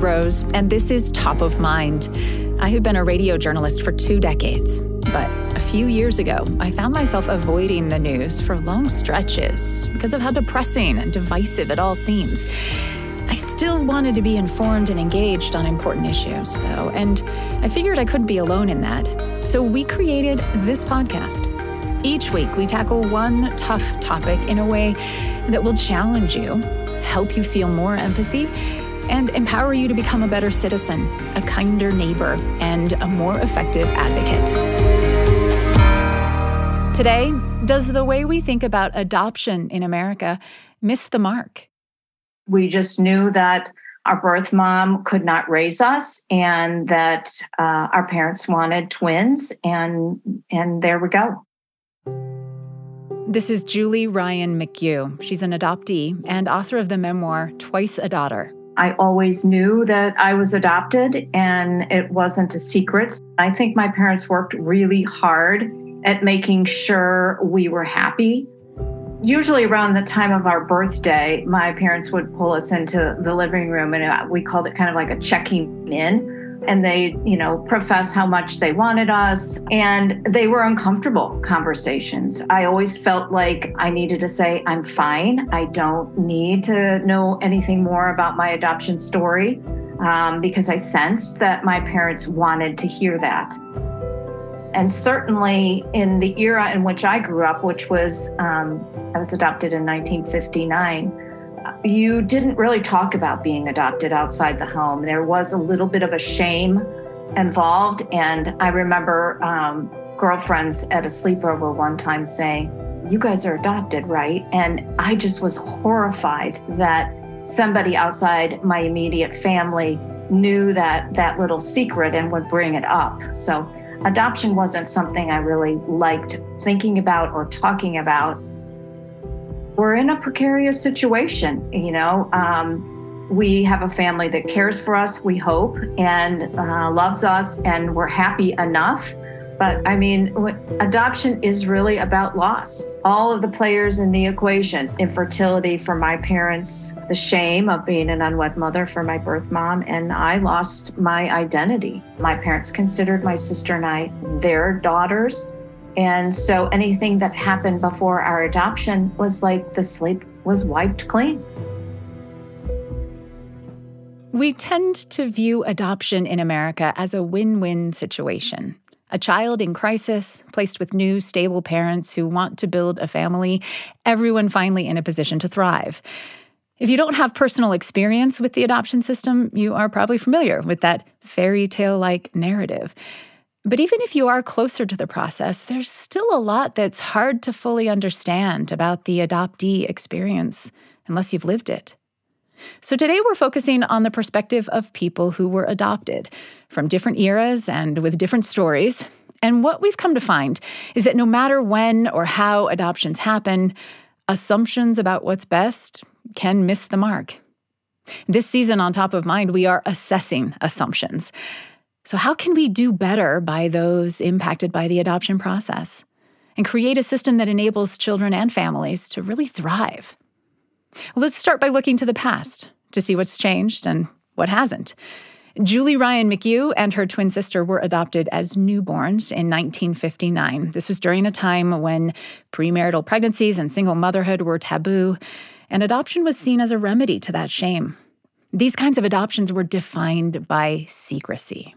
Rose, and this is Top of Mind. I have been a radio journalist for two decades, but a few years ago, I found myself avoiding the news for long stretches because of how depressing and divisive it all seems. I still wanted to be informed and engaged on important issues, though, and I figured I couldn't be alone in that. So we created this podcast. Each week, we tackle one tough topic in a way that will challenge you, help you feel more empathy, and empower you to become a better citizen, a kinder neighbor, and a more effective advocate. Today, does the way we think about adoption in America miss the mark? We just knew that our birth mom could not raise us and that uh, our parents wanted twins and and there we go this is julie ryan mcgue she's an adoptee and author of the memoir twice a daughter i always knew that i was adopted and it wasn't a secret i think my parents worked really hard at making sure we were happy usually around the time of our birthday, my parents would pull us into the living room and uh, we called it kind of like a checking in. And they, you know, profess how much they wanted us. And they were uncomfortable conversations. I always felt like I needed to say, I'm fine. I don't need to know anything more about my adoption story um, because I sensed that my parents wanted to hear that. And certainly in the era in which I grew up, which was, um, I was adopted in 1959, you didn't really talk about being adopted outside the home. There was a little bit of a shame involved. And I remember um, girlfriends at a sleepover one time saying, You guys are adopted, right? And I just was horrified that somebody outside my immediate family knew that that little secret and would bring it up. So adoption wasn't something I really liked thinking about or talking about. We're in a precarious situation, you know. Um, we have a family that cares for us, we hope, and uh, loves us, and we're happy enough but I mean, adoption is really about loss. All of the players in the equation infertility for my parents, the shame of being an unwed mother for my birth mom, and I lost my identity. My parents considered my sister and I their daughters. And so anything that happened before our adoption was like the slate was wiped clean. We tend to view adoption in America as a win win situation. A child in crisis, placed with new, stable parents who want to build a family, everyone finally in a position to thrive. If you don't have personal experience with the adoption system, you are probably familiar with that fairy tale like narrative. But even if you are closer to the process, there's still a lot that's hard to fully understand about the adoptee experience unless you've lived it. So today we're focusing on the perspective of people who were adopted from different eras and with different stories. And what we've come to find is that no matter when or how adoptions happen, assumptions about what's best can miss the mark. This season on Top of Mind, we are assessing assumptions. So, how can we do better by those impacted by the adoption process and create a system that enables children and families to really thrive? Well, let's start by looking to the past to see what's changed and what hasn't. Julie Ryan McGue and her twin sister were adopted as newborns in 1959. This was during a time when premarital pregnancies and single motherhood were taboo, and adoption was seen as a remedy to that shame. These kinds of adoptions were defined by secrecy.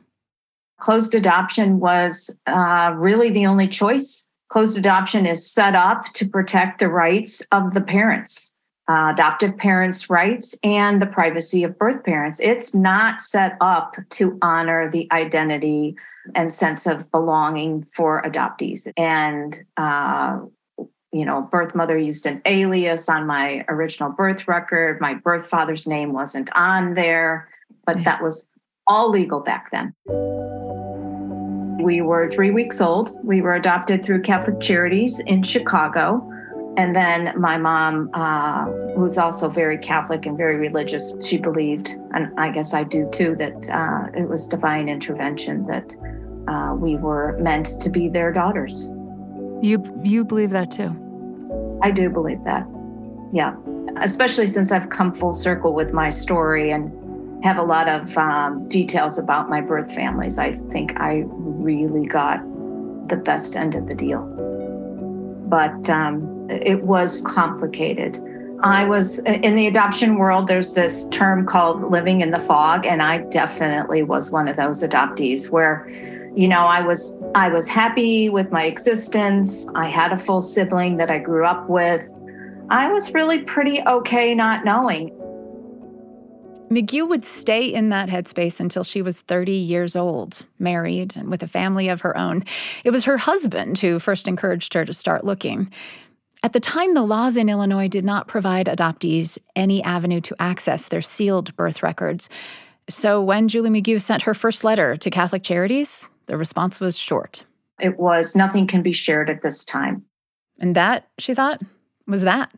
Closed adoption was uh, really the only choice. Closed adoption is set up to protect the rights of the parents uh, adoptive parents' rights and the privacy of birth parents. It's not set up to honor the identity and sense of belonging for adoptees. And, uh, you know, birth mother used an alias on my original birth record. My birth father's name wasn't on there, but that was all legal back then. We were three weeks old. We were adopted through Catholic Charities in Chicago. And then my mom, uh, who's also very Catholic and very religious, she believed, and I guess I do too, that uh, it was divine intervention that uh, we were meant to be their daughters. You you believe that too? I do believe that. Yeah, especially since I've come full circle with my story and have a lot of um, details about my birth families. I think I really got the best end of the deal. But um, it was complicated. I was in the adoption world, there's this term called living in the fog, and I definitely was one of those adoptees where you know i was i was happy with my existence i had a full sibling that i grew up with i was really pretty okay not knowing McGue would stay in that headspace until she was 30 years old, married and with a family of her own. It was her husband who first encouraged her to start looking. At the time, the laws in Illinois did not provide adoptees any avenue to access their sealed birth records. So when Julie McGue sent her first letter to Catholic Charities, the response was short. It was nothing can be shared at this time. And that, she thought, was that.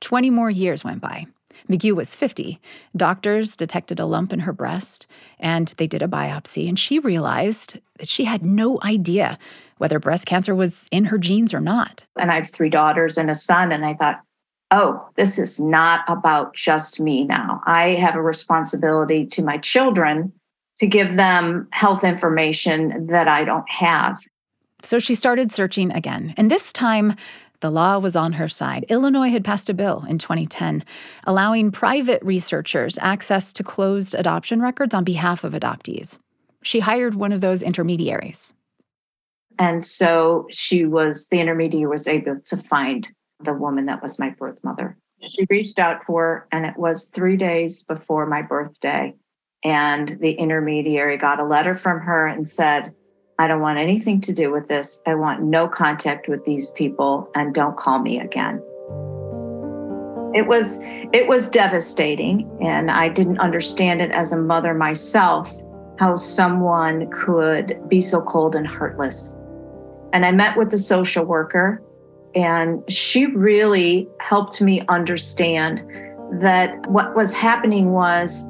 20 more years went by. McGue was 50. Doctors detected a lump in her breast, and they did a biopsy, and she realized that she had no idea whether breast cancer was in her genes or not. And I have three daughters and a son, and I thought, oh, this is not about just me now. I have a responsibility to my children to give them health information that I don't have. So she started searching again. And this time, the law was on her side. Illinois had passed a bill in 2010 allowing private researchers access to closed adoption records on behalf of adoptees. She hired one of those intermediaries. And so she was, the intermediary was able to find the woman that was my birth mother. She reached out for her, and it was three days before my birthday. And the intermediary got a letter from her and said, I don't want anything to do with this. I want no contact with these people and don't call me again. It was it was devastating and I didn't understand it as a mother myself how someone could be so cold and heartless. And I met with the social worker and she really helped me understand that what was happening was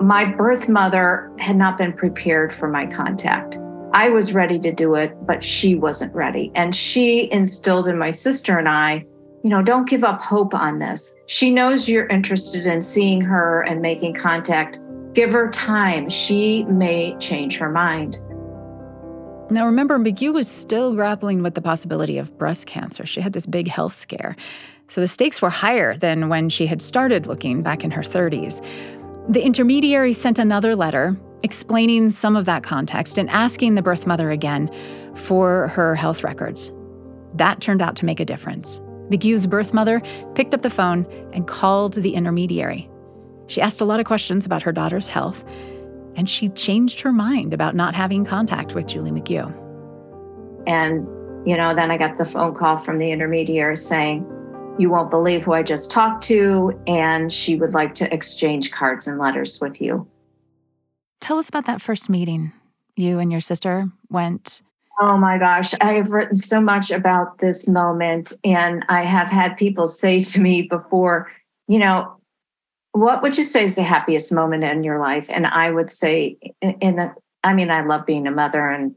my birth mother had not been prepared for my contact. I was ready to do it, but she wasn't ready. And she instilled in my sister and I, you know, don't give up hope on this. She knows you're interested in seeing her and making contact. Give her time. She may change her mind. Now, remember, McGue was still grappling with the possibility of breast cancer. She had this big health scare. So the stakes were higher than when she had started looking back in her 30s. The intermediary sent another letter explaining some of that context and asking the birth mother again for her health records. That turned out to make a difference. McGue's birth mother picked up the phone and called the intermediary. She asked a lot of questions about her daughter's health, and she changed her mind about not having contact with Julie McGue. And, you know, then I got the phone call from the intermediary saying, you won't believe who I just talked to, and she would like to exchange cards and letters with you. Tell us about that first meeting you and your sister went. Oh my gosh, I have written so much about this moment, and I have had people say to me before, you know, what would you say is the happiest moment in your life? And I would say, in, in a, I mean, I love being a mother and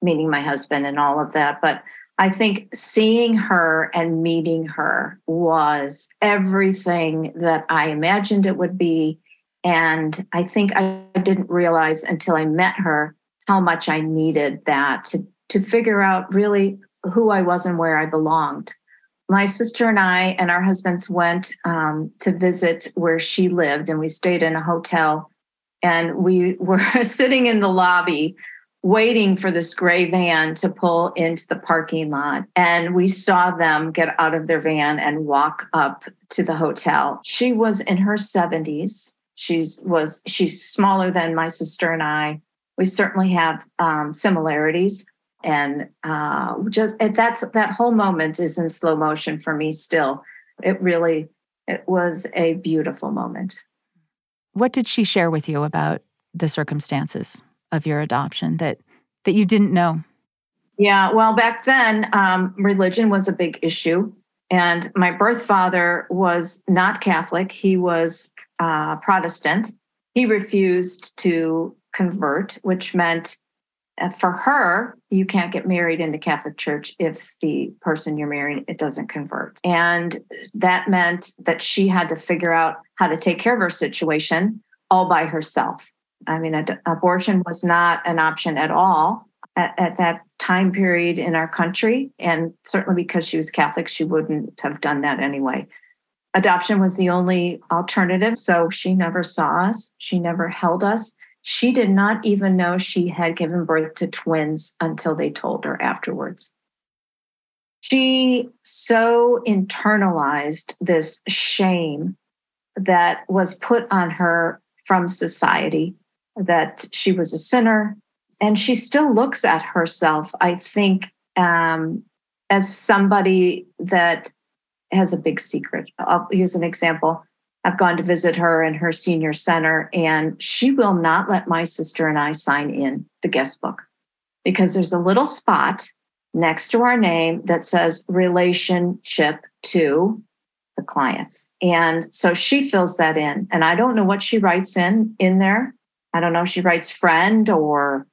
meeting my husband and all of that, but I think seeing her and meeting her was everything that I imagined it would be. And I think I didn't realize until I met her how much I needed that to, to figure out really who I was and where I belonged. My sister and I and our husbands went um, to visit where she lived, and we stayed in a hotel. And we were sitting in the lobby waiting for this gray van to pull into the parking lot. And we saw them get out of their van and walk up to the hotel. She was in her 70s. She's was she's smaller than my sister and I. We certainly have um, similarities, and uh, just that's that whole moment is in slow motion for me. Still, it really it was a beautiful moment. What did she share with you about the circumstances? of your adoption that that you didn't know? Yeah, well, back then, um, religion was a big issue, and my birth father was not Catholic; he was uh, Protestant. He refused to convert, which meant for her, you can't get married in the Catholic Church if the person you're marrying it doesn't convert. And that meant that she had to figure out how to take care of her situation all by herself. I mean, ad- abortion was not an option at all at, at, that time period in our country. And certainly because she was Catholic, she wouldn't have done that anyway. Adoption was the only alternative. So she never saw us, she never held us. She did not even know she had given birth to twins until they told her afterwards. She so internalized this shame that was put on her from society that she was a sinner. And she still looks at herself, I think, um, as somebody that has a big secret. I'll use an example. I've gone to visit her in her senior center, and she will not let my sister and I sign in the guest book because there's a little spot next to our name that says relationship to the client. And so she fills that in. And I don't know what she writes in in there. I don't know if she writes friend or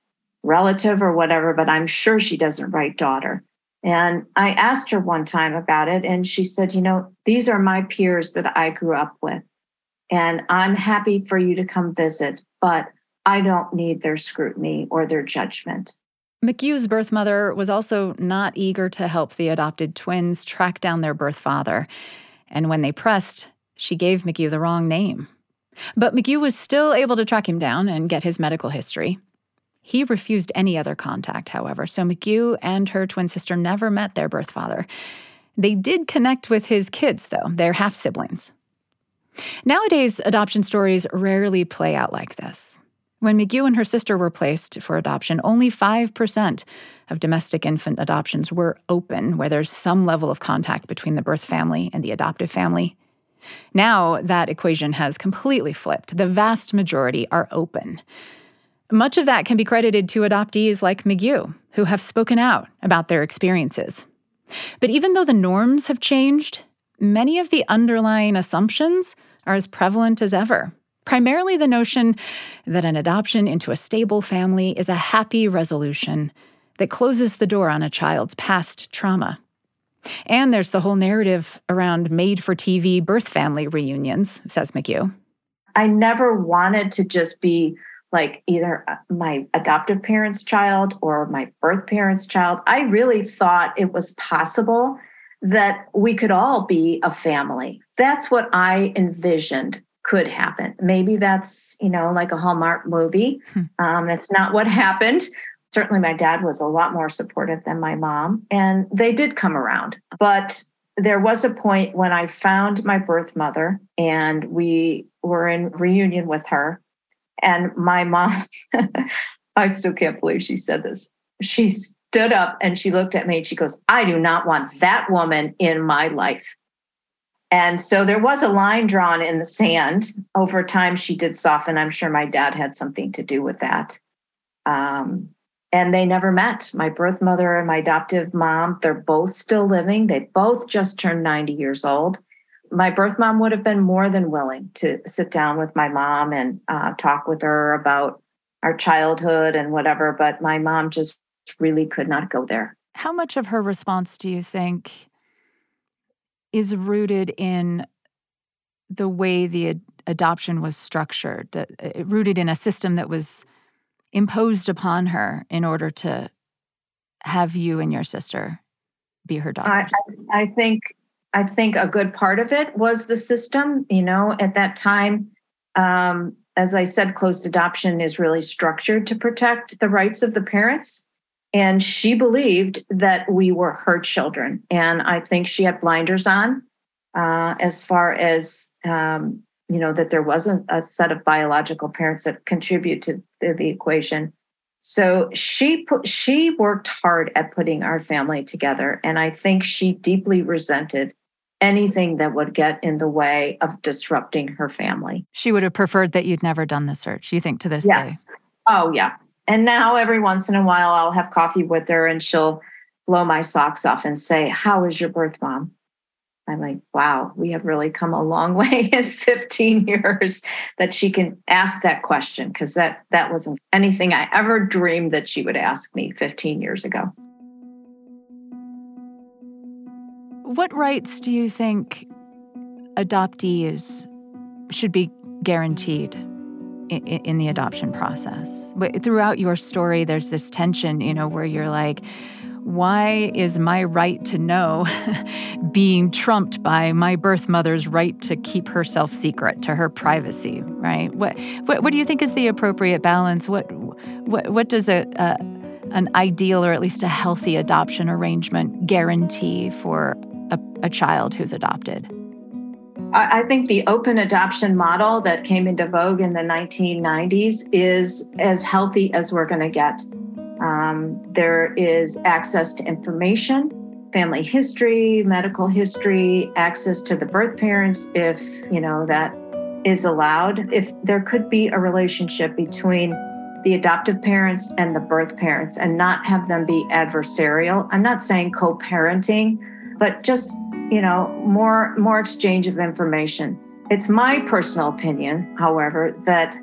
relative or whatever, but I'm sure she doesn't write daughter. And I asked her one time about it, and she said, You know, these are my peers that I grew up with, and I'm happy for you to come visit, but I don't need their scrutiny or their judgment. McGue's birth mother was also not eager to help the adopted twins track down their birth father. And when they pressed, she gave McGue the wrong name. But McGue was still able to track him down and get his medical history. He refused any other contact, however, so McGue and her twin sister never met their birth father. They did connect with his kids, though, they're half siblings. Nowadays, adoption stories rarely play out like this. When McGue and her sister were placed for adoption, only 5% of domestic infant adoptions were open, where there's some level of contact between the birth family and the adoptive family. Now, that equation has completely flipped. The vast majority are open. Much of that can be credited to adoptees like McGue, who have spoken out about their experiences. But even though the norms have changed, many of the underlying assumptions are as prevalent as ever. Primarily the notion that an adoption into a stable family is a happy resolution that closes the door on a child's past trauma. And there's the whole narrative around made for TV birth family reunions, says McGue. I never wanted to just be like either uh, my adoptive parents' child or my birth parents' child. I really thought it was possible that we could all be a family. That's what I envisioned could happen. Maybe that's, you know, like a Hallmark movie. Hmm. Um, that's not what happened. Certainly, my dad was a lot more supportive than my mom, and they did come around. But there was a point when I found my birth mother and we were in reunion with her and my mom, I still can't believe she said this. She stood up and she looked at me and she goes, I do not want that woman in my life. And so there was a line drawn in the sand. Over time, she did soften. I'm sure my dad had something to do with that. Um, and they never met. My birth mother and my adoptive mom, they're both still living. They both just turned 90 years old my birth mom would have been more than willing to sit down with my mom and uh, talk with her about our childhood and whatever, but my mom just really could not go there. How much of her response do you think is rooted in the way the ad- adoption was structured, uh, rooted in a system that was imposed upon her in order to have you and your sister be her daughters? I, I think I think a good part of it was the system. You know, at that time, um, as I said, closed adoption is really structured to protect the rights of the parents. And she believed that we were her children. And I think she had blinders on uh, as far as, um, you know, that there wasn't a set of biological parents that contribute to the, the equation. So she put she worked hard at putting our family together, and I think she deeply resented anything that would get in the way of disrupting her family. She would have preferred that you'd never done the search, you think, to this yes. day? Oh, yeah. And now every once in a while, I'll have coffee with her and she'll blow my socks off and say, How is your birth mom? I'm like, wow, we have really come a long way in 15 years that she can ask that question because that that wasn't anything I ever dreamed that she would ask me 15 years ago. What rights do you think adoptees should be guaranteed in, in the adoption process. Throughout your story, there's this tension, you know, where you're like, why is my right to know being trumped by my birth mother's right to keep herself secret to her privacy right what what, what do you think is the appropriate balance what what what does a, a an ideal or at least a healthy adoption arrangement guarantee for a, a child who's adopted I think the open adoption model that came into vogue in the 1990s is as healthy as we're going to get. Um, there is access to information, family history, medical history, access to the birth parents if, you know, that is allowed. If there could be a relationship between the adoptive parents and the birth parents and not have them be adversarial. I'm not saying co-parenting, but just, you know, more more exchange of information. It's my personal opinion, however, that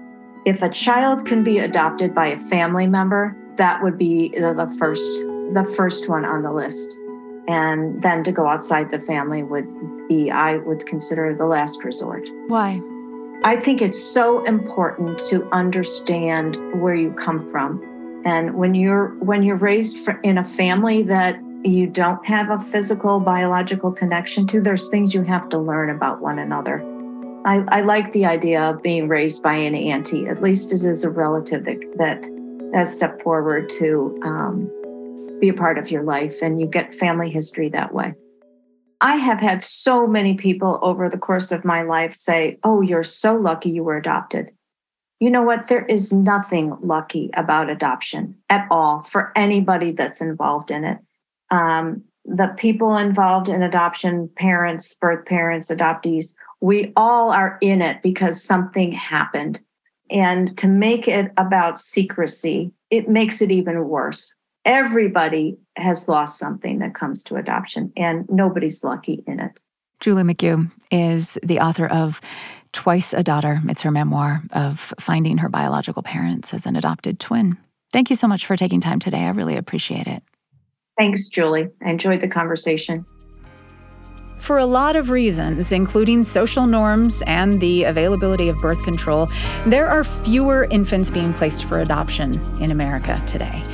if a child can be adopted by a family member, that would be the first the first one on the list. And then to go outside the family would be i would consider the last resort. Why? I think it's so important to understand where you come from. And when you're when you're raised in a family that you don't have a physical biological connection to there's things you have to learn about one another I, I like the idea of being raised by an auntie at least it is a relative that, that has stepped forward to um, be a part of your life, and you get family history that way. I have had so many people over the course of my life say, Oh, you're so lucky you were adopted. You know what? There is nothing lucky about adoption at all for anybody that's involved in it. Um, the people involved in adoption, parents, birth parents, adoptees, we all are in it because something happened. And to make it about secrecy, it makes it even worse. Everybody has lost something that comes to adoption, and nobody's lucky in it. Julie McGue is the author of Twice a Daughter. It's her memoir of finding her biological parents as an adopted twin. Thank you so much for taking time today. I really appreciate it. Thanks, Julie. I enjoyed the conversation. For a lot of reasons, including social norms and the availability of birth control, there are fewer infants being placed for adoption in America today.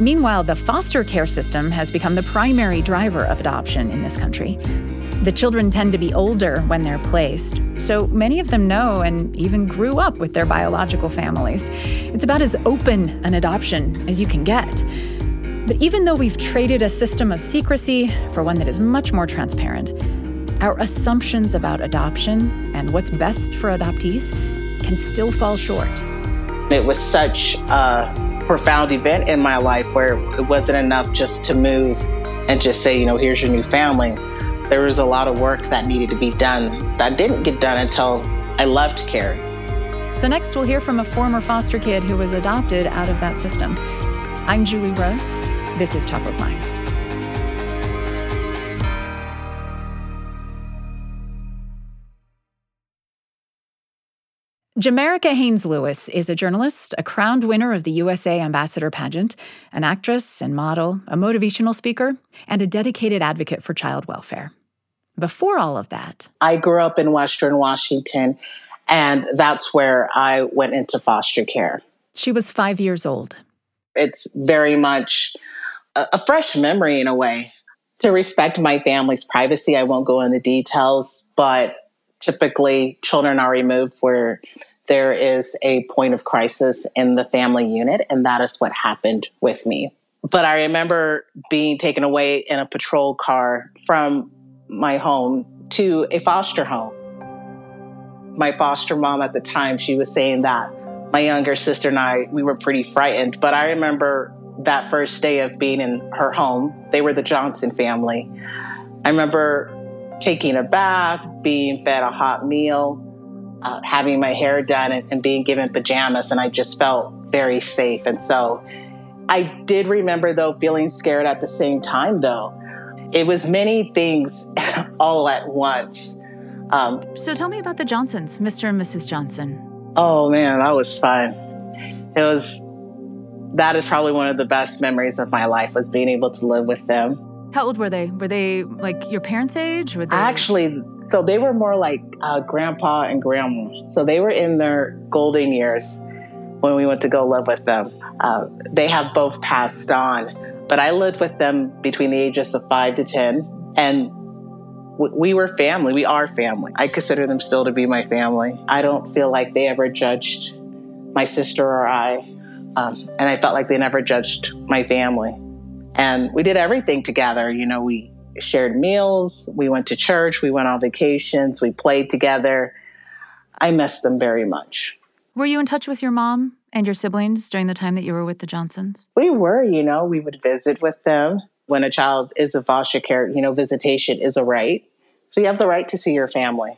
Meanwhile, the foster care system has become the primary driver of adoption in this country. The children tend to be older when they're placed, so many of them know and even grew up with their biological families. It's about as open an adoption as you can get. But even though we've traded a system of secrecy for one that is much more transparent, our assumptions about adoption and what's best for adoptees can still fall short. It was such a profound event in my life where it wasn't enough just to move and just say, you know, here's your new family. There was a lot of work that needed to be done that didn't get done until I left care. So, next, we'll hear from a former foster kid who was adopted out of that system. I'm Julie Rose. This is Top of Mind. Jamerika Haynes Lewis is a journalist, a crowned winner of the USA Ambassador pageant, an actress and model, a motivational speaker, and a dedicated advocate for child welfare. Before all of that, I grew up in Western Washington, and that's where I went into foster care. She was five years old. It's very much a, a fresh memory in a way. To respect my family's privacy, I won't go into details, but typically children are removed where there is a point of crisis in the family unit, and that is what happened with me. But I remember being taken away in a patrol car from my home to a foster home. My foster mom at the time, she was saying that my younger sister and I, we were pretty frightened. But I remember that first day of being in her home. They were the Johnson family. I remember taking a bath, being fed a hot meal, uh, having my hair done, and, and being given pajamas. And I just felt very safe. And so I did remember, though, feeling scared at the same time, though. It was many things all at once. Um, so tell me about the Johnsons, Mr. and Mrs. Johnson. Oh, man, that was fun. It was that is probably one of the best memories of my life was being able to live with them. How old were they? Were they like your parents' age? Were they... Actually, so they were more like uh, grandpa and grandma. So they were in their golden years when we went to go live with them. Uh, they have both passed on, but I lived with them between the ages of five to 10. And we were family. We are family. I consider them still to be my family. I don't feel like they ever judged my sister or I. Um, and I felt like they never judged my family. And we did everything together. You know, we shared meals, we went to church, we went on vacations, we played together. I miss them very much. Were you in touch with your mom and your siblings during the time that you were with the Johnsons? We were, you know, we would visit with them. When a child is in foster care, you know, visitation is a right. So you have the right to see your family.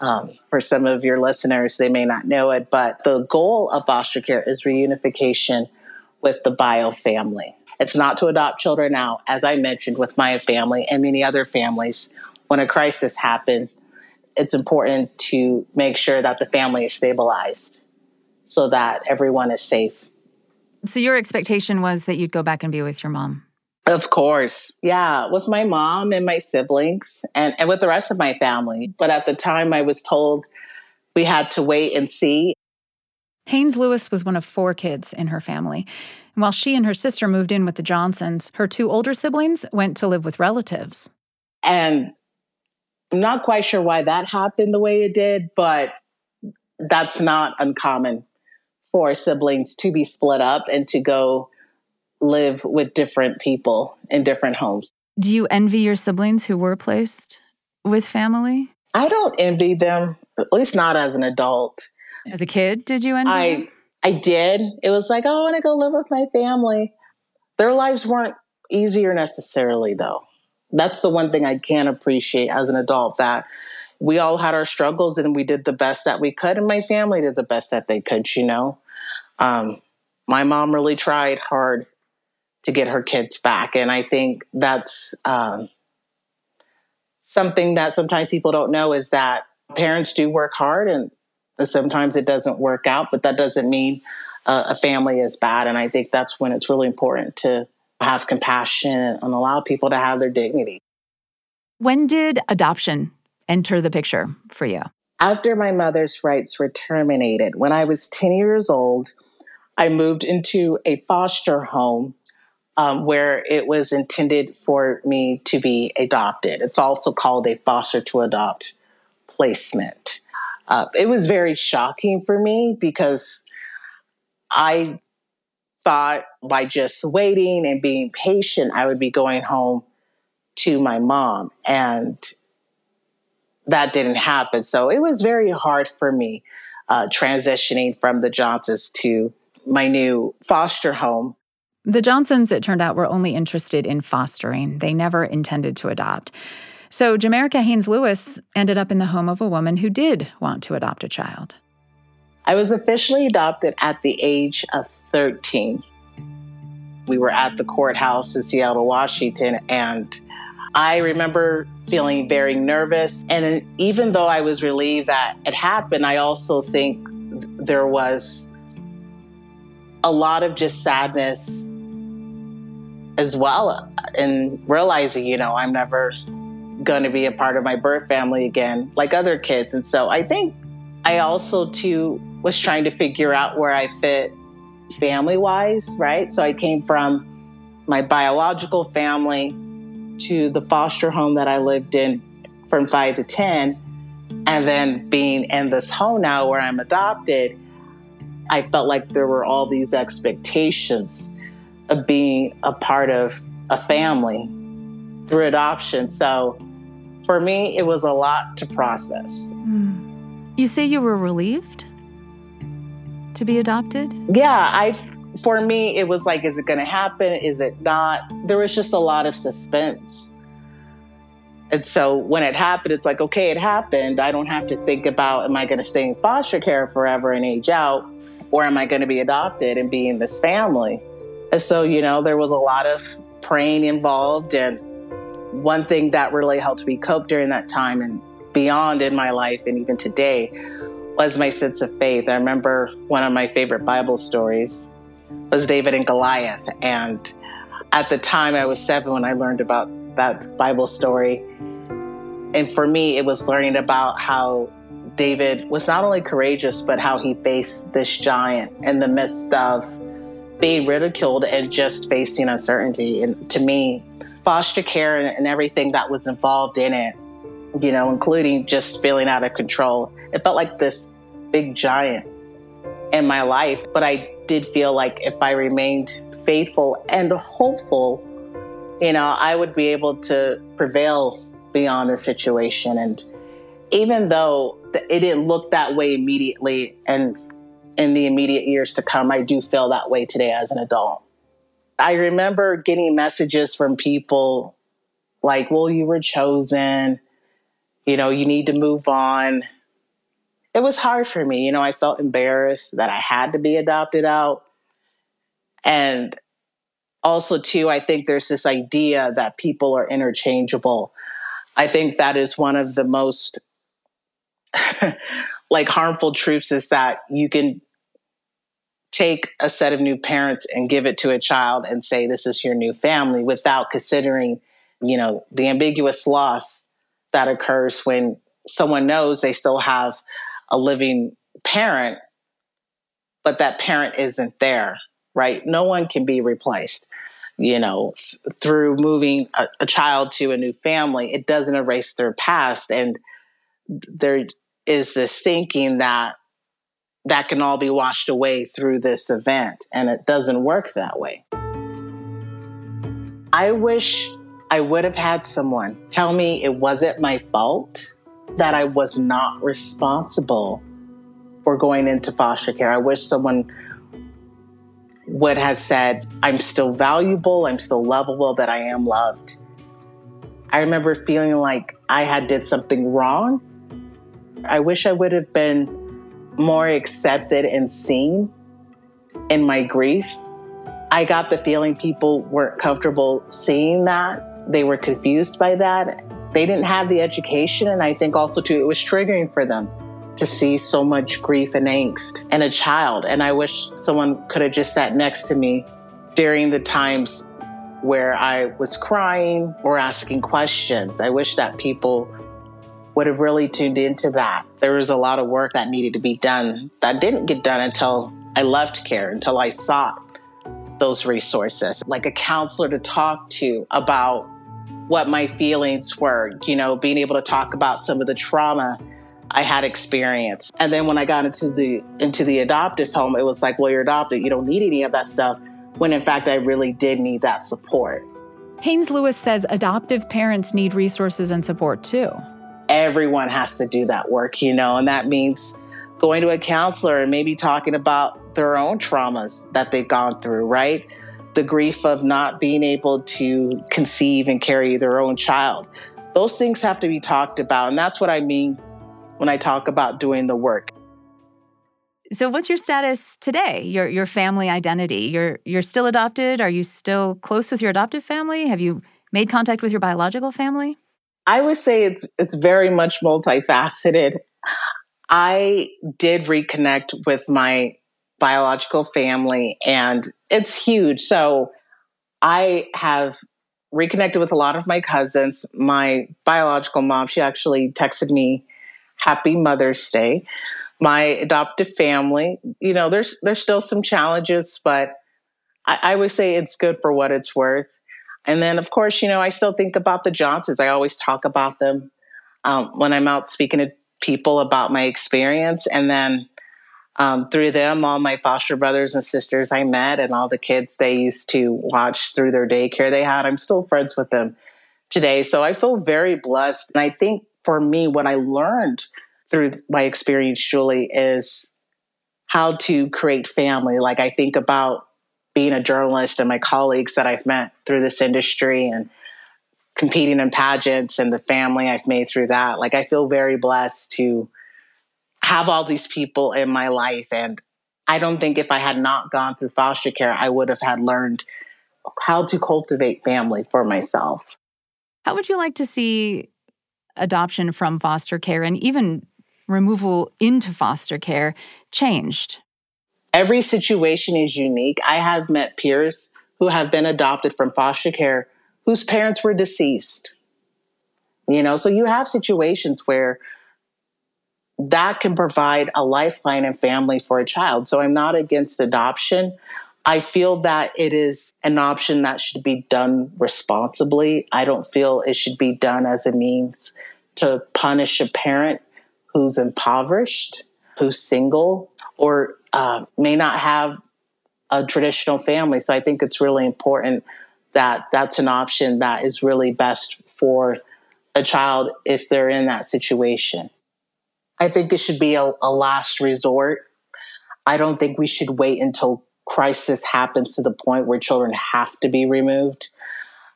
Um, for some of your listeners, they may not know it, but the goal of foster care is reunification with the bio family. It's not to adopt children out, as I mentioned with my family and many other families. When a crisis happens, it's important to make sure that the family is stabilized so that everyone is safe. So, your expectation was that you'd go back and be with your mom? Of course. Yeah, with my mom and my siblings and, and with the rest of my family. But at the time, I was told we had to wait and see. Haynes Lewis was one of four kids in her family. And while she and her sister moved in with the Johnsons, her two older siblings went to live with relatives. And I'm not quite sure why that happened the way it did, but that's not uncommon for siblings to be split up and to go live with different people in different homes. Do you envy your siblings who were placed with family? I don't envy them, at least not as an adult. As a kid, did you envy? I them? I did. It was like, oh, I want to go live with my family. Their lives weren't easier necessarily, though. That's the one thing I can appreciate as an adult that we all had our struggles and we did the best that we could, and my family did the best that they could, you know. Um, my mom really tried hard to get her kids back, and I think that's um, something that sometimes people don't know is that parents do work hard and sometimes it doesn't work out, but that doesn't mean uh, a family is bad. And I think that's when it's really important to have compassion and allow people to have their dignity. When did adoption enter the picture for you? After my mother's rights were terminated, when I was 10 years old, I moved into a foster home um, where it was intended for me to be adopted. It's also called a foster to adopt placement. Uh, it was very shocking for me because I thought by just waiting and being patient, I would be going home to my mom. And that didn't happen. So it was very hard for me uh, transitioning from the Johnsons to my new foster home. The Johnsons, it turned out, were only interested in fostering. They never intended to adopt. So Jamerika Haynes Lewis ended up in the home of a woman who did want to adopt a child. I was officially adopted at the age of 13. We were at the courthouse in Seattle, Washington, and I remember feeling very nervous. And even though I was relieved that it happened, I also think there was a lot of just sadness as well and realizing, you know, I'm never going to be a part of my birth family again, like other kids. And so I think I also, too, was trying to figure out where I fit family wise, right? So I came from my biological family to the foster home that I lived in from five to 10. And then being in this home now where I'm adopted, I felt like there were all these expectations of being a part of a family through adoption. So for me, it was a lot to process. Mm. You say you were relieved to be adopted? Yeah, I for me it was like is it going to happen? Is it not? There was just a lot of suspense. And so when it happened, it's like, okay, it happened. I don't have to think about am I going to stay in foster care forever and age out or am I going to be adopted and be in this family? So, you know, there was a lot of praying involved and one thing that really helped me cope during that time and beyond in my life and even today was my sense of faith. I remember one of my favorite Bible stories was David and Goliath. And at the time I was seven when I learned about that Bible story. And for me, it was learning about how David was not only courageous, but how he faced this giant in the midst of being ridiculed and just facing uncertainty. And to me, foster care and, and everything that was involved in it, you know, including just feeling out of control, it felt like this big giant in my life. But I did feel like if I remained faithful and hopeful, you know, I would be able to prevail beyond the situation. And even though it didn't look that way immediately and in the immediate years to come, I do feel that way today as an adult. I remember getting messages from people like, well, you were chosen, you know, you need to move on. It was hard for me. You know, I felt embarrassed that I had to be adopted out. And also, too, I think there's this idea that people are interchangeable. I think that is one of the most like harmful truths is that you can take a set of new parents and give it to a child and say this is your new family without considering you know the ambiguous loss that occurs when someone knows they still have a living parent but that parent isn't there right? No one can be replaced you know through moving a, a child to a new family. It doesn't erase their past and there is this thinking that that can all be washed away through this event. And it doesn't work that way. I wish I would have had someone tell me it wasn't my fault, that I was not responsible for going into foster care. I wish someone would have said, I'm still valuable, I'm still lovable, that I am loved. I remember feeling like I had did something wrong I wish I would have been more accepted and seen in my grief. I got the feeling people weren't comfortable seeing that. They were confused by that. They didn't have the education. And I think also, too, it was triggering for them to see so much grief and angst in a child. And I wish someone could have just sat next to me during the times where I was crying or asking questions. I wish that people would have really tuned into that. There was a lot of work that needed to be done that didn't get done until I left care, until I sought those resources, like a counselor to talk to about what my feelings were, you know, being able to talk about some of the trauma I had experienced. And then when I got into the into the adoptive home, it was like, well, you're adopted, you don't need any of that stuff. When in fact I really did need that support. Haynes Lewis says adoptive parents need resources and support too everyone has to do that work, you know, and that means going to a counselor and maybe talking about their own traumas that they've gone through, right? The grief of not being able to conceive and carry their own child. Those things have to be talked about. And that's what I mean when I talk about doing the work. So what's your status today? Your your family identity? You're you're still adopted? Are you still close with your adoptive family? Have you made contact with your biological family? I would say it's it's very much multifaceted. I did reconnect with my biological family and it's huge. So I have reconnected with a lot of my cousins. My biological mom, she actually texted me happy Mother's Day. My adoptive family, you know, there's there's still some challenges, but I, I would say it's good for what it's worth. And then, of course, you know, I still think about the Johnsons. I always talk about them um, when I'm out speaking to people about my experience. And then um, through them, all my foster brothers and sisters I met, and all the kids they used to watch through their daycare they had, I'm still friends with them today. So I feel very blessed. And I think for me, what I learned through my experience, Julie, is how to create family. Like I think about being a journalist and my colleagues that I've met through this industry and competing in pageants and the family I've made through that. Like I feel very blessed to have all these people in my life. And I don't think if I had not gone through foster care, I would have had learned how to cultivate family for myself. How would you like to see adoption from foster care and even removal into foster care changed? Every situation is unique. I have met peers who have been adopted from foster care whose parents were deceased. You know, so you have situations where that can provide a lifeline and family for a child. So I'm not against adoption. I feel that it is an option that should be done responsibly. I don't feel it should be done as a means to punish a parent who's impoverished, who's single, or uh, may not have a traditional family. So I think it's really important that that's an option that is really best for a child if they're in that situation. I think it should be a, a last resort. I don't think we should wait until crisis happens to the point where children have to be removed.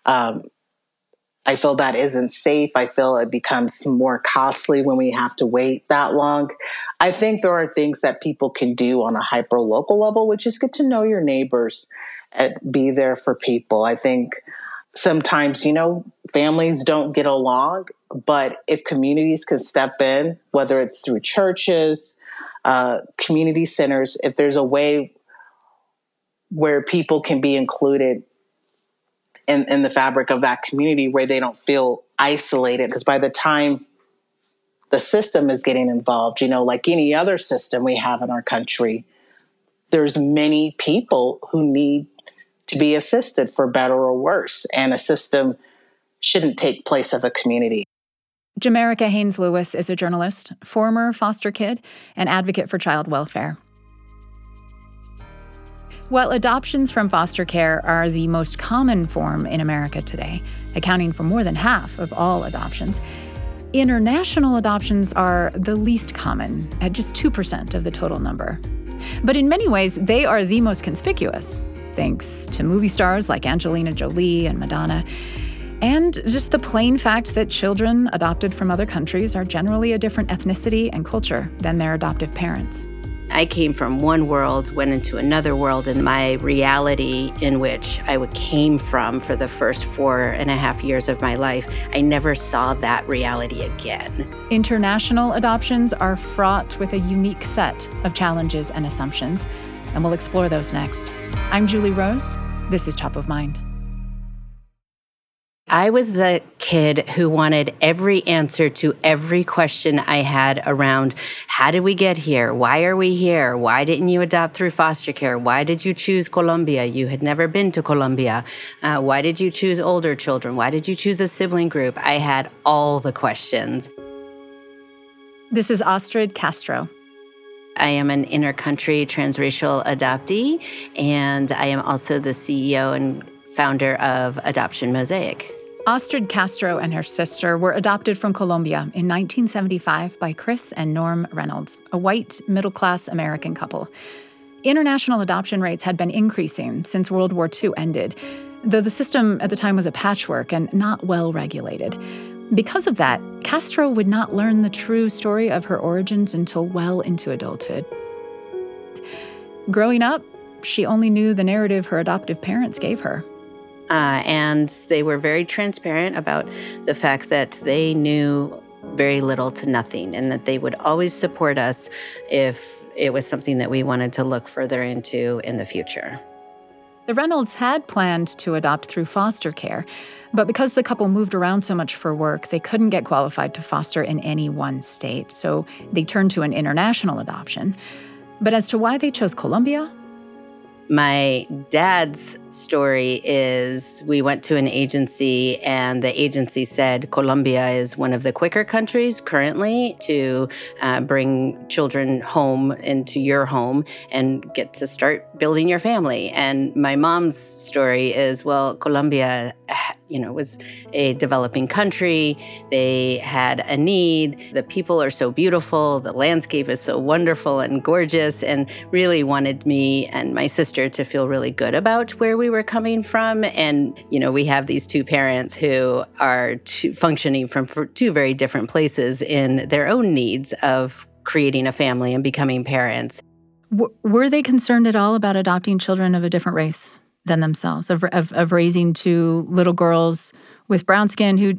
Um, I feel that isn't safe. I feel it becomes more costly when we have to wait that long. I think there are things that people can do on a hyper local level, which is get to know your neighbors and be there for people. I think sometimes, you know, families don't get along, but if communities can step in, whether it's through churches, uh, community centers, if there's a way where people can be included in, in the fabric of that community where they don't feel isolated. Because by the time the system is getting involved, you know, like any other system we have in our country, there's many people who need to be assisted for better or worse. And a system shouldn't take place of a community. Jamerika Haynes Lewis is a journalist, former foster kid, and advocate for child welfare. While adoptions from foster care are the most common form in America today, accounting for more than half of all adoptions, international adoptions are the least common, at just 2% of the total number. But in many ways, they are the most conspicuous, thanks to movie stars like Angelina Jolie and Madonna. And just the plain fact that children adopted from other countries are generally a different ethnicity and culture than their adoptive parents. I came from one world, went into another world, and my reality in which I came from for the first four and a half years of my life, I never saw that reality again. International adoptions are fraught with a unique set of challenges and assumptions, and we'll explore those next. I'm Julie Rose. This is Top of Mind. I was the kid who wanted every answer to every question I had around how did we get here? Why are we here? Why didn't you adopt through foster care? Why did you choose Colombia? You had never been to Colombia. Uh, why did you choose older children? Why did you choose a sibling group? I had all the questions. This is Astrid Castro. I am an intercountry transracial adoptee, and I am also the CEO and founder of Adoption Mosaic. Astrid Castro and her sister were adopted from Colombia in 1975 by Chris and Norm Reynolds, a white middle class American couple. International adoption rates had been increasing since World War II ended, though the system at the time was a patchwork and not well regulated. Because of that, Castro would not learn the true story of her origins until well into adulthood. Growing up, she only knew the narrative her adoptive parents gave her. Uh, and they were very transparent about the fact that they knew very little to nothing and that they would always support us if it was something that we wanted to look further into in the future. The Reynolds had planned to adopt through foster care, but because the couple moved around so much for work, they couldn't get qualified to foster in any one state, so they turned to an international adoption. But as to why they chose Colombia, my dad's story is we went to an agency, and the agency said Colombia is one of the quicker countries currently to uh, bring children home into your home and get to start building your family. And my mom's story is well, Colombia you know, it was a developing country. They had a need. The people are so beautiful. The landscape is so wonderful and gorgeous, and really wanted me and my sister to feel really good about where we were coming from. And, you know, we have these two parents who are two, functioning from two very different places in their own needs of creating a family and becoming parents. W- were they concerned at all about adopting children of a different race? Than themselves, of, of, of raising two little girls with brown skin who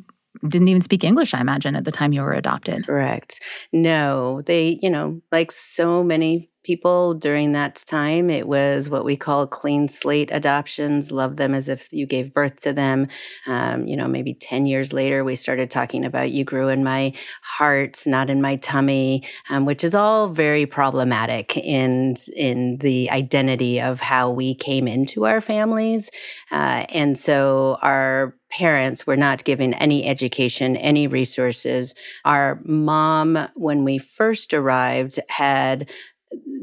didn't even speak English, I imagine, at the time you were adopted. Correct. No, they, you know, like so many people during that time. It was what we call clean slate adoptions, love them as if you gave birth to them. Um, you know, maybe 10 years later, we started talking about you grew in my heart, not in my tummy, um, which is all very problematic in, in the identity of how we came into our families. Uh, and so our parents were not given any education, any resources. Our mom, when we first arrived, had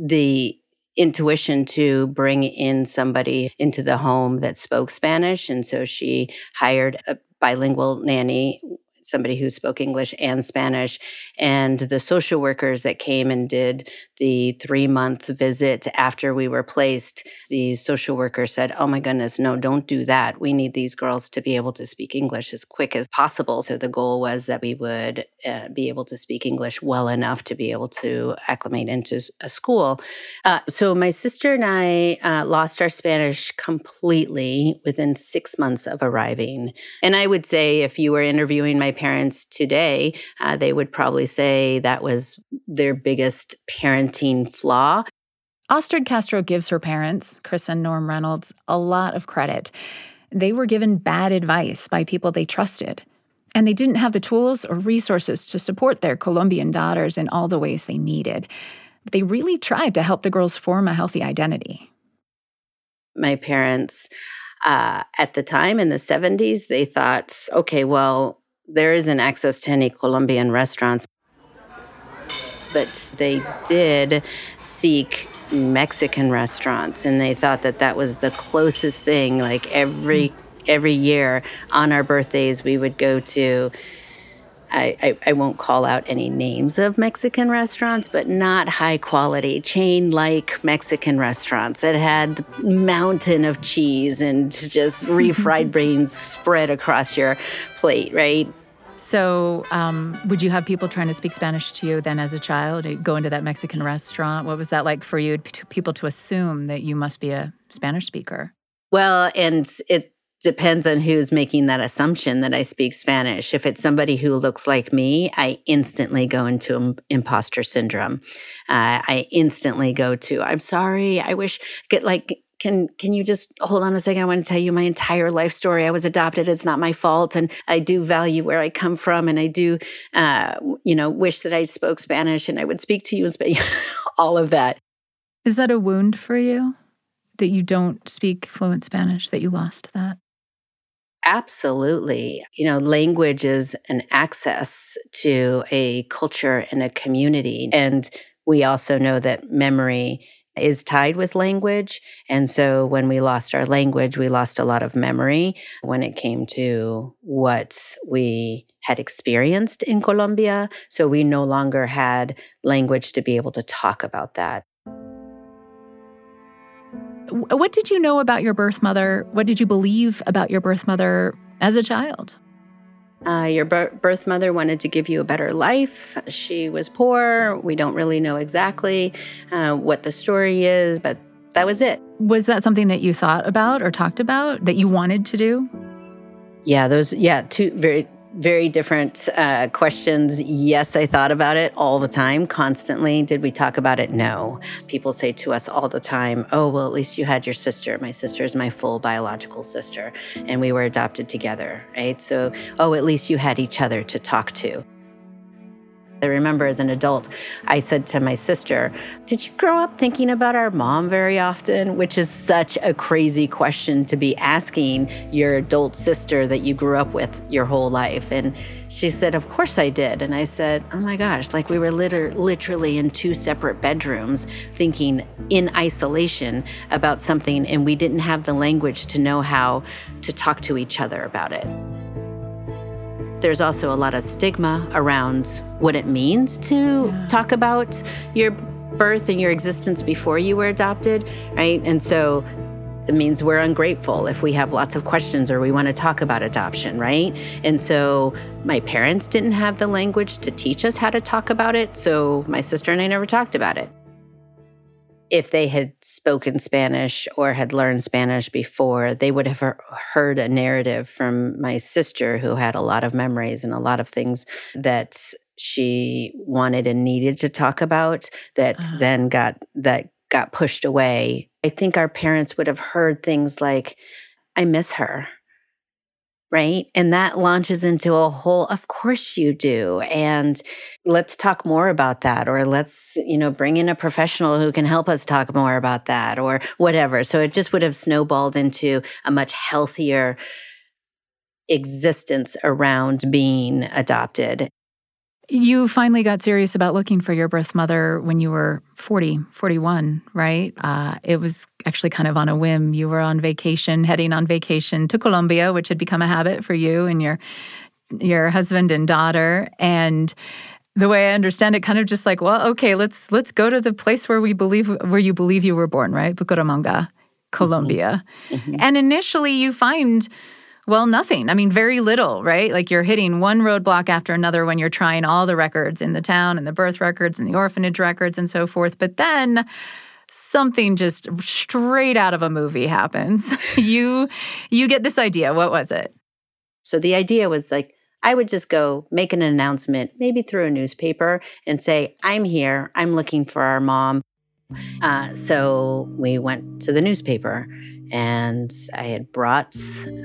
the intuition to bring in somebody into the home that spoke Spanish. And so she hired a bilingual nanny somebody who spoke English and Spanish. And the social workers that came and did the three month visit after we were placed, the social worker said, Oh my goodness, no, don't do that. We need these girls to be able to speak English as quick as possible. So the goal was that we would uh, be able to speak English well enough to be able to acclimate into a school. Uh, so my sister and I uh, lost our Spanish completely within six months of arriving. And I would say if you were interviewing my parents today, uh, they would probably say that was their biggest parenting flaw. Astrid Castro gives her parents, Chris and Norm Reynolds, a lot of credit. They were given bad advice by people they trusted, and they didn't have the tools or resources to support their Colombian daughters in all the ways they needed. But they really tried to help the girls form a healthy identity. My parents, uh, at the time in the 70s, they thought, okay, well, there isn't access to any Colombian restaurants, but they did seek Mexican restaurants, and they thought that that was the closest thing. Like every every year on our birthdays, we would go to. I, I, I, won't call out any names of Mexican restaurants, but not high quality, chain like Mexican restaurants that had mountain of cheese and just refried brains spread across your plate, right? So, um, would you have people trying to speak Spanish to you then as a child? Go into that Mexican restaurant? What was that like for you? People to assume that you must be a Spanish speaker? Well, and it depends on who's making that assumption that I speak Spanish. If it's somebody who looks like me, I instantly go into imposter syndrome. Uh, I instantly go to, I'm sorry, I wish, get like, can can you just hold on a second? I want to tell you my entire life story. I was adopted. It's not my fault. And i do value where i come from. And i do uh, you know wish that i spoke spanish and i would speak to you in spanish all of that. Is that a wound for you? That you don't speak fluent spanish that you lost that? Absolutely. You know, language is an access to a culture and a community. And we also know that memory is tied with language. And so when we lost our language, we lost a lot of memory when it came to what we had experienced in Colombia. So we no longer had language to be able to talk about that. What did you know about your birth mother? What did you believe about your birth mother as a child? Uh, your birth mother wanted to give you a better life. She was poor. We don't really know exactly uh, what the story is, but that was it. Was that something that you thought about or talked about that you wanted to do? Yeah, those, yeah, two very very different uh, questions. Yes, I thought about it all the time, constantly. Did we talk about it? No. People say to us all the time, oh, well, at least you had your sister. My sister is my full biological sister, and we were adopted together, right? So, oh, at least you had each other to talk to. I remember as an adult, I said to my sister, Did you grow up thinking about our mom very often? Which is such a crazy question to be asking your adult sister that you grew up with your whole life. And she said, Of course I did. And I said, Oh my gosh, like we were liter- literally in two separate bedrooms thinking in isolation about something, and we didn't have the language to know how to talk to each other about it. There's also a lot of stigma around what it means to yeah. talk about your birth and your existence before you were adopted, right? And so it means we're ungrateful if we have lots of questions or we want to talk about adoption, right? And so my parents didn't have the language to teach us how to talk about it. So my sister and I never talked about it. If they had spoken Spanish or had learned Spanish before, they would have heard a narrative from my sister who had a lot of memories and a lot of things that she wanted and needed to talk about that uh. then got that got pushed away. I think our parents would have heard things like I miss her right? And that launches into a whole, of course you do. And let's talk more about that, or let's, you know, bring in a professional who can help us talk more about that, or whatever. So it just would have snowballed into a much healthier existence around being adopted. You finally got serious about looking for your birth mother when you were 40, 41, right? Uh, it was actually kind of on a whim. You were on vacation, heading on vacation to Colombia, which had become a habit for you and your your husband and daughter. And the way I understand it, kind of just like, well, okay, let's let's go to the place where we believe where you believe you were born, right? Bucaramanga, Colombia. Mm-hmm. Mm-hmm. And initially you find well, nothing. I mean, very little, right? Like you're hitting one roadblock after another when you're trying all the records in the town and the birth records and the orphanage records and so forth. But then something just straight out of a movie happens. you you get this idea. What was it? So the idea was like I would just go make an announcement, maybe through a newspaper, and say, I'm here. I'm looking for our mom. Uh, so we went to the newspaper and I had brought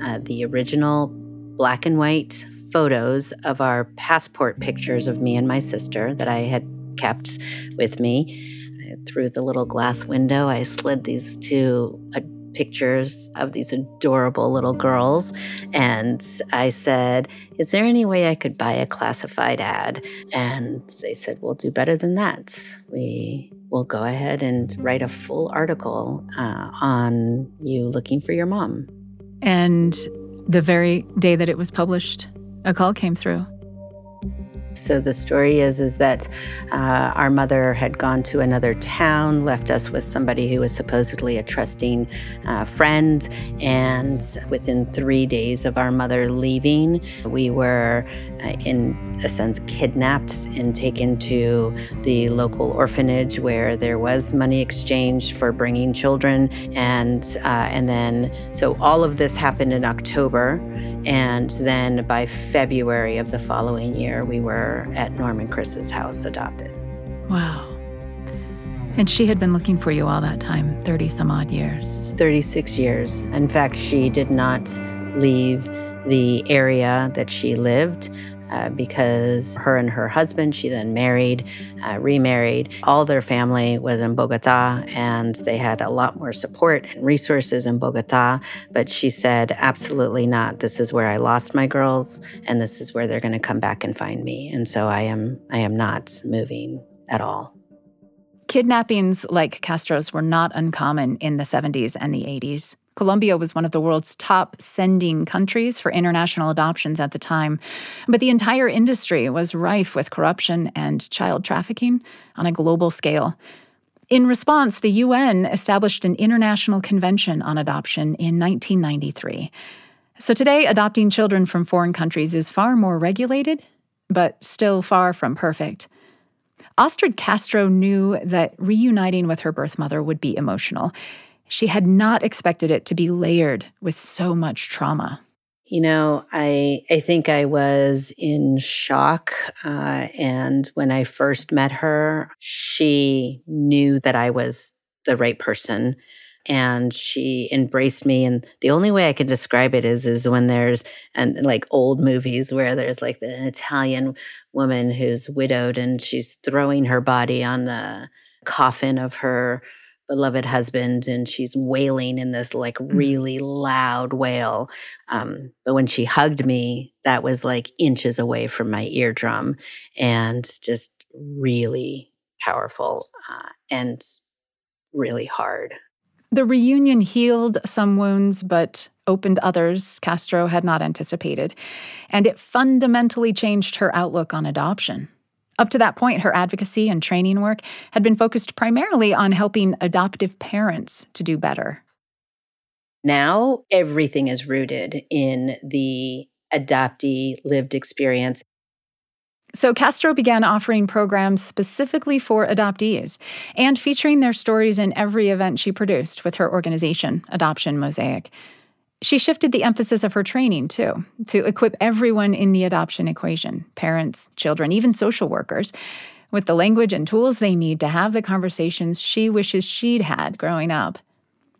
uh, the original black and white photos of our passport pictures of me and my sister that I had kept with me. Through the little glass window, I slid these two uh, pictures of these adorable little girls. And I said, Is there any way I could buy a classified ad? And they said, We'll do better than that. We will go ahead and write a full article uh, on you looking for your mom. And the very day that it was published, a call came through. So the story is is that uh, our mother had gone to another town, left us with somebody who was supposedly a trusting uh, friend, and within three days of our mother leaving, we were, uh, in a sense, kidnapped and taken to the local orphanage where there was money exchanged for bringing children, and uh, and then so all of this happened in October. And then by February of the following year, we were at Norman Chris's house adopted. Wow. And she had been looking for you all that time 30 some odd years. 36 years. In fact, she did not leave the area that she lived uh, because her and her husband, she then married, uh, remarried. All their family was in Bogota and they had a lot more support and resources in Bogota. But she said, absolutely not. This is where I lost my girls and this is where they're going to come back and find me. And so I am, I am not moving at all. Kidnappings like Castro's were not uncommon in the 70s and the 80s. Colombia was one of the world's top sending countries for international adoptions at the time. But the entire industry was rife with corruption and child trafficking on a global scale. In response, the UN established an international convention on adoption in 1993. So today, adopting children from foreign countries is far more regulated, but still far from perfect. Astrid Castro knew that reuniting with her birth mother would be emotional. She had not expected it to be layered with so much trauma. You know, I I think I was in shock, uh, and when I first met her, she knew that I was the right person and she embraced me and the only way i can describe it is is when there's and like old movies where there's like an italian woman who's widowed and she's throwing her body on the coffin of her beloved husband and she's wailing in this like mm. really loud wail um, but when she hugged me that was like inches away from my eardrum and just really powerful uh, and really hard the reunion healed some wounds, but opened others Castro had not anticipated, and it fundamentally changed her outlook on adoption. Up to that point, her advocacy and training work had been focused primarily on helping adoptive parents to do better. Now, everything is rooted in the adoptee lived experience. So Castro began offering programs specifically for adoptees and featuring their stories in every event she produced with her organization, Adoption Mosaic. She shifted the emphasis of her training, too, to equip everyone in the adoption equation parents, children, even social workers with the language and tools they need to have the conversations she wishes she'd had growing up.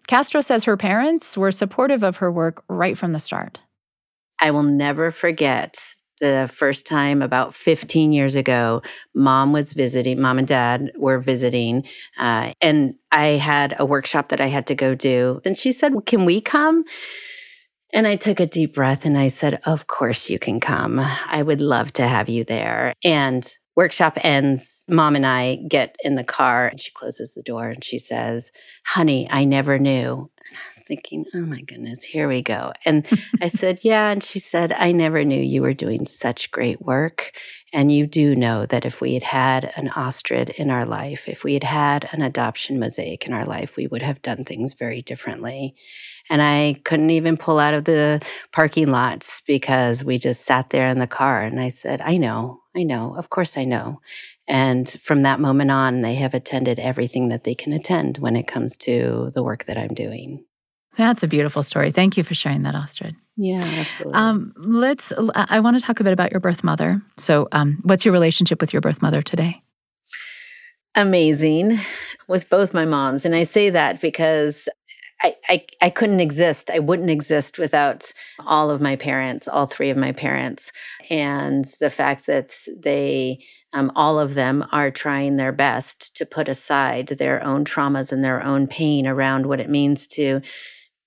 Castro says her parents were supportive of her work right from the start. I will never forget the first time about 15 years ago, mom was visiting, mom and dad were visiting, uh, and I had a workshop that I had to go do. And she said, Can we come? And I took a deep breath and I said, Of course you can come. I would love to have you there. And workshop ends. Mom and I get in the car and she closes the door and she says, Honey, I never knew And I'm thinking, oh my goodness, here we go. And I said, yeah. And she said, I never knew you were doing such great work. And you do know that if we had had an Astrid in our life, if we had had an adoption mosaic in our life, we would have done things very differently. And I couldn't even pull out of the parking lots because we just sat there in the car. And I said, I know, I know, of course I know. And from that moment on, they have attended everything that they can attend when it comes to the work that I'm doing. That's a beautiful story. Thank you for sharing that, Astrid. Yeah, absolutely. Um, let's. I want to talk a bit about your birth mother. So, um, what's your relationship with your birth mother today? Amazing, with both my moms, and I say that because I, I, couldn't exist. I wouldn't exist without all of my parents, all three of my parents, and the fact that they, um, all of them, are trying their best to put aside their own traumas and their own pain around what it means to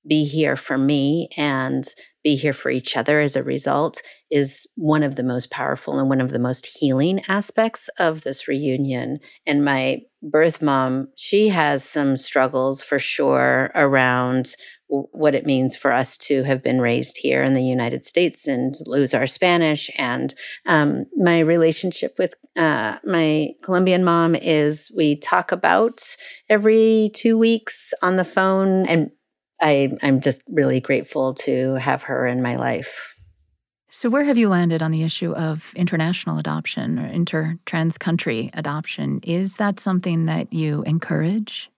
be here for me and be here for each other as a result is one of the most powerful and one of the most healing aspects of this reunion. And my birth mom, she has some struggles for sure around what it means for us to have been raised here in the United States and lose our Spanish. And um, my relationship with uh, my Colombian mom is we talk about every two weeks on the phone and I, I'm just really grateful to have her in my life. So, where have you landed on the issue of international adoption or inter trans country adoption? Is that something that you encourage?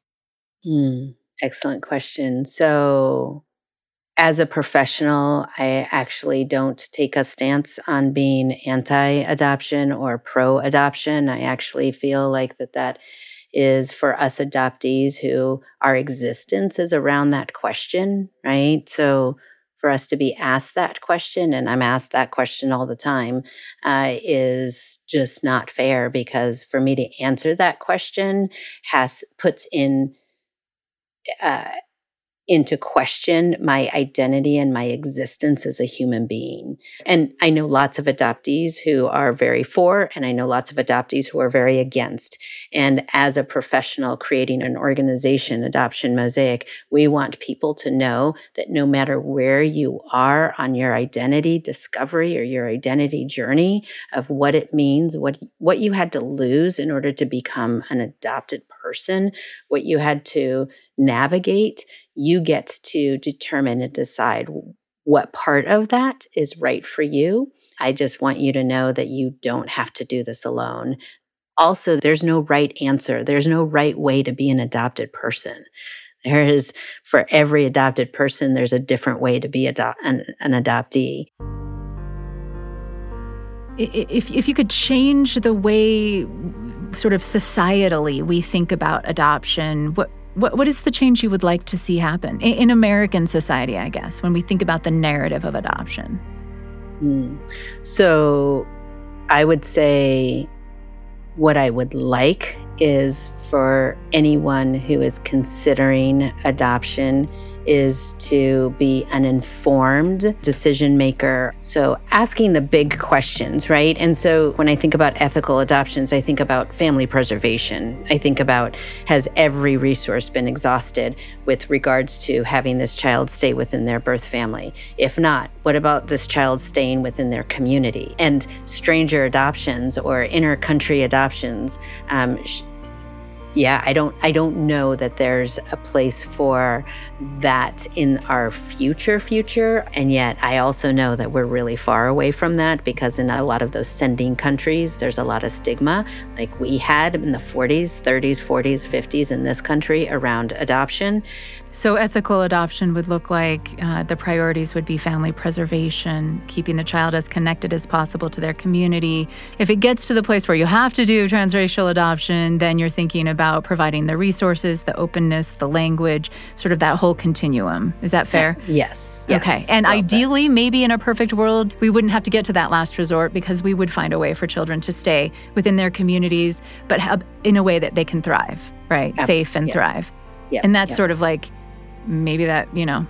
Mm, excellent question. So, as a professional, I actually don't take a stance on being anti adoption or pro adoption. I actually feel like that that is for us adoptees who our existence is around that question, right? So for us to be asked that question, and I'm asked that question all the time, uh, is just not fair because for me to answer that question has puts in uh, into question my identity and my existence as a human being. And I know lots of adoptees who are very for, and I know lots of adoptees who are very against. And as a professional creating an organization, Adoption Mosaic, we want people to know that no matter where you are on your identity discovery or your identity journey of what it means, what, what you had to lose in order to become an adopted person, what you had to navigate, you get to determine and decide what part of that is right for you. I just want you to know that you don't have to do this alone. Also, there's no right answer, there's no right way to be an adopted person. There is, for every adopted person, there's a different way to be ado- an, an adoptee. If, if you could change the way, sort of societally, we think about adoption, what, what, what is the change you would like to see happen in, in American society, I guess, when we think about the narrative of adoption? Mm. So I would say what I would like is for anyone who is considering adoption is to be an informed decision maker. So, asking the big questions, right? And so, when I think about ethical adoptions, I think about family preservation. I think about has every resource been exhausted with regards to having this child stay within their birth family? If not, what about this child staying within their community? And stranger adoptions or inter country adoptions. Um, yeah, I don't I don't know that there's a place for that in our future future and yet I also know that we're really far away from that because in a lot of those sending countries there's a lot of stigma like we had in the 40s, 30s, 40s, 50s in this country around adoption. So, ethical adoption would look like uh, the priorities would be family preservation, keeping the child as connected as possible to their community. If it gets to the place where you have to do transracial adoption, then you're thinking about providing the resources, the openness, the language, sort of that whole continuum. Is that fair? Yes. yes okay. And well ideally, said. maybe in a perfect world, we wouldn't have to get to that last resort because we would find a way for children to stay within their communities, but in a way that they can thrive, right? Absolutely. Safe and yeah. thrive. Yeah. And that's yeah. sort of like maybe that you know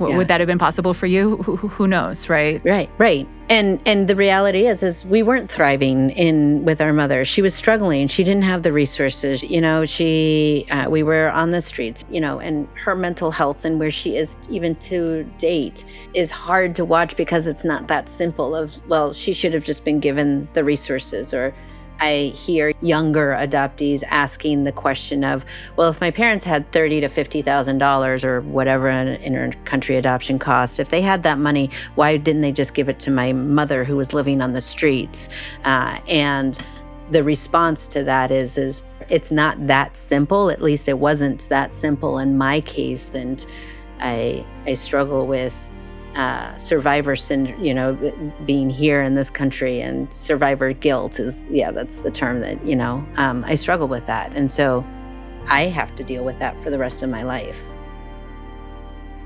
yeah. would that have been possible for you who, who, knows right right right and and the reality is is we weren't thriving in with our mother. She was struggling. She didn't have the resources you know she uh, we were on the streets you know and her mental health and where she is even to date is hard to watch because it's not that simple of well she should have just been given the resources or I hear younger adoptees asking the question of, well, if my parents had thirty to fifty thousand dollars or whatever an inter-country adoption cost, if they had that money, why didn't they just give it to my mother who was living on the streets? Uh, and the response to that is, is it's not that simple. At least it wasn't that simple in my case, and I I struggle with uh, survivor syndrome, you know, being here in this country and survivor guilt is, yeah, that's the term that, you know, um, I struggle with that. And so I have to deal with that for the rest of my life.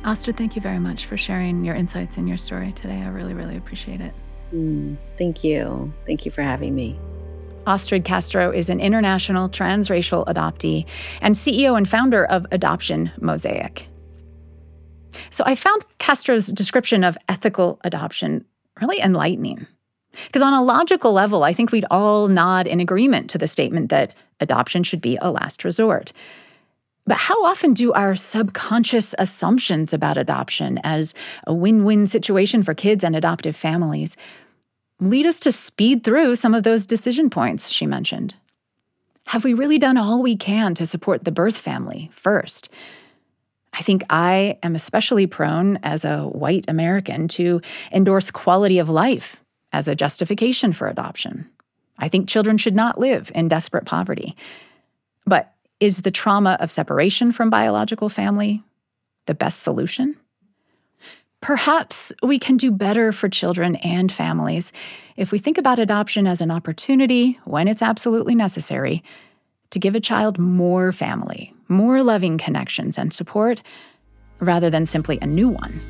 Astrid, thank you very much for sharing your insights and your story today. I really, really appreciate it. Mm, thank you. Thank you for having me. Astrid Castro is an international transracial adoptee and CEO and founder of Adoption Mosaic. So I found Castro's description of ethical adoption really enlightening. Because on a logical level, I think we'd all nod in agreement to the statement that adoption should be a last resort. But how often do our subconscious assumptions about adoption as a win win situation for kids and adoptive families lead us to speed through some of those decision points she mentioned? Have we really done all we can to support the birth family first? I think I am especially prone as a white American to endorse quality of life as a justification for adoption. I think children should not live in desperate poverty. But is the trauma of separation from biological family the best solution? Perhaps we can do better for children and families if we think about adoption as an opportunity, when it's absolutely necessary, to give a child more family, more loving connections and support, rather than simply a new one.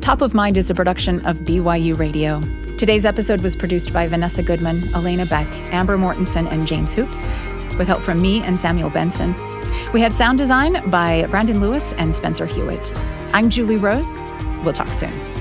Top of Mind is a production of BYU Radio. Today's episode was produced by Vanessa Goodman, Elena Beck, Amber Mortensen, and James Hoops, with help from me and Samuel Benson. We had sound design by Brandon Lewis and Spencer Hewitt. I'm Julie Rose. We'll talk soon.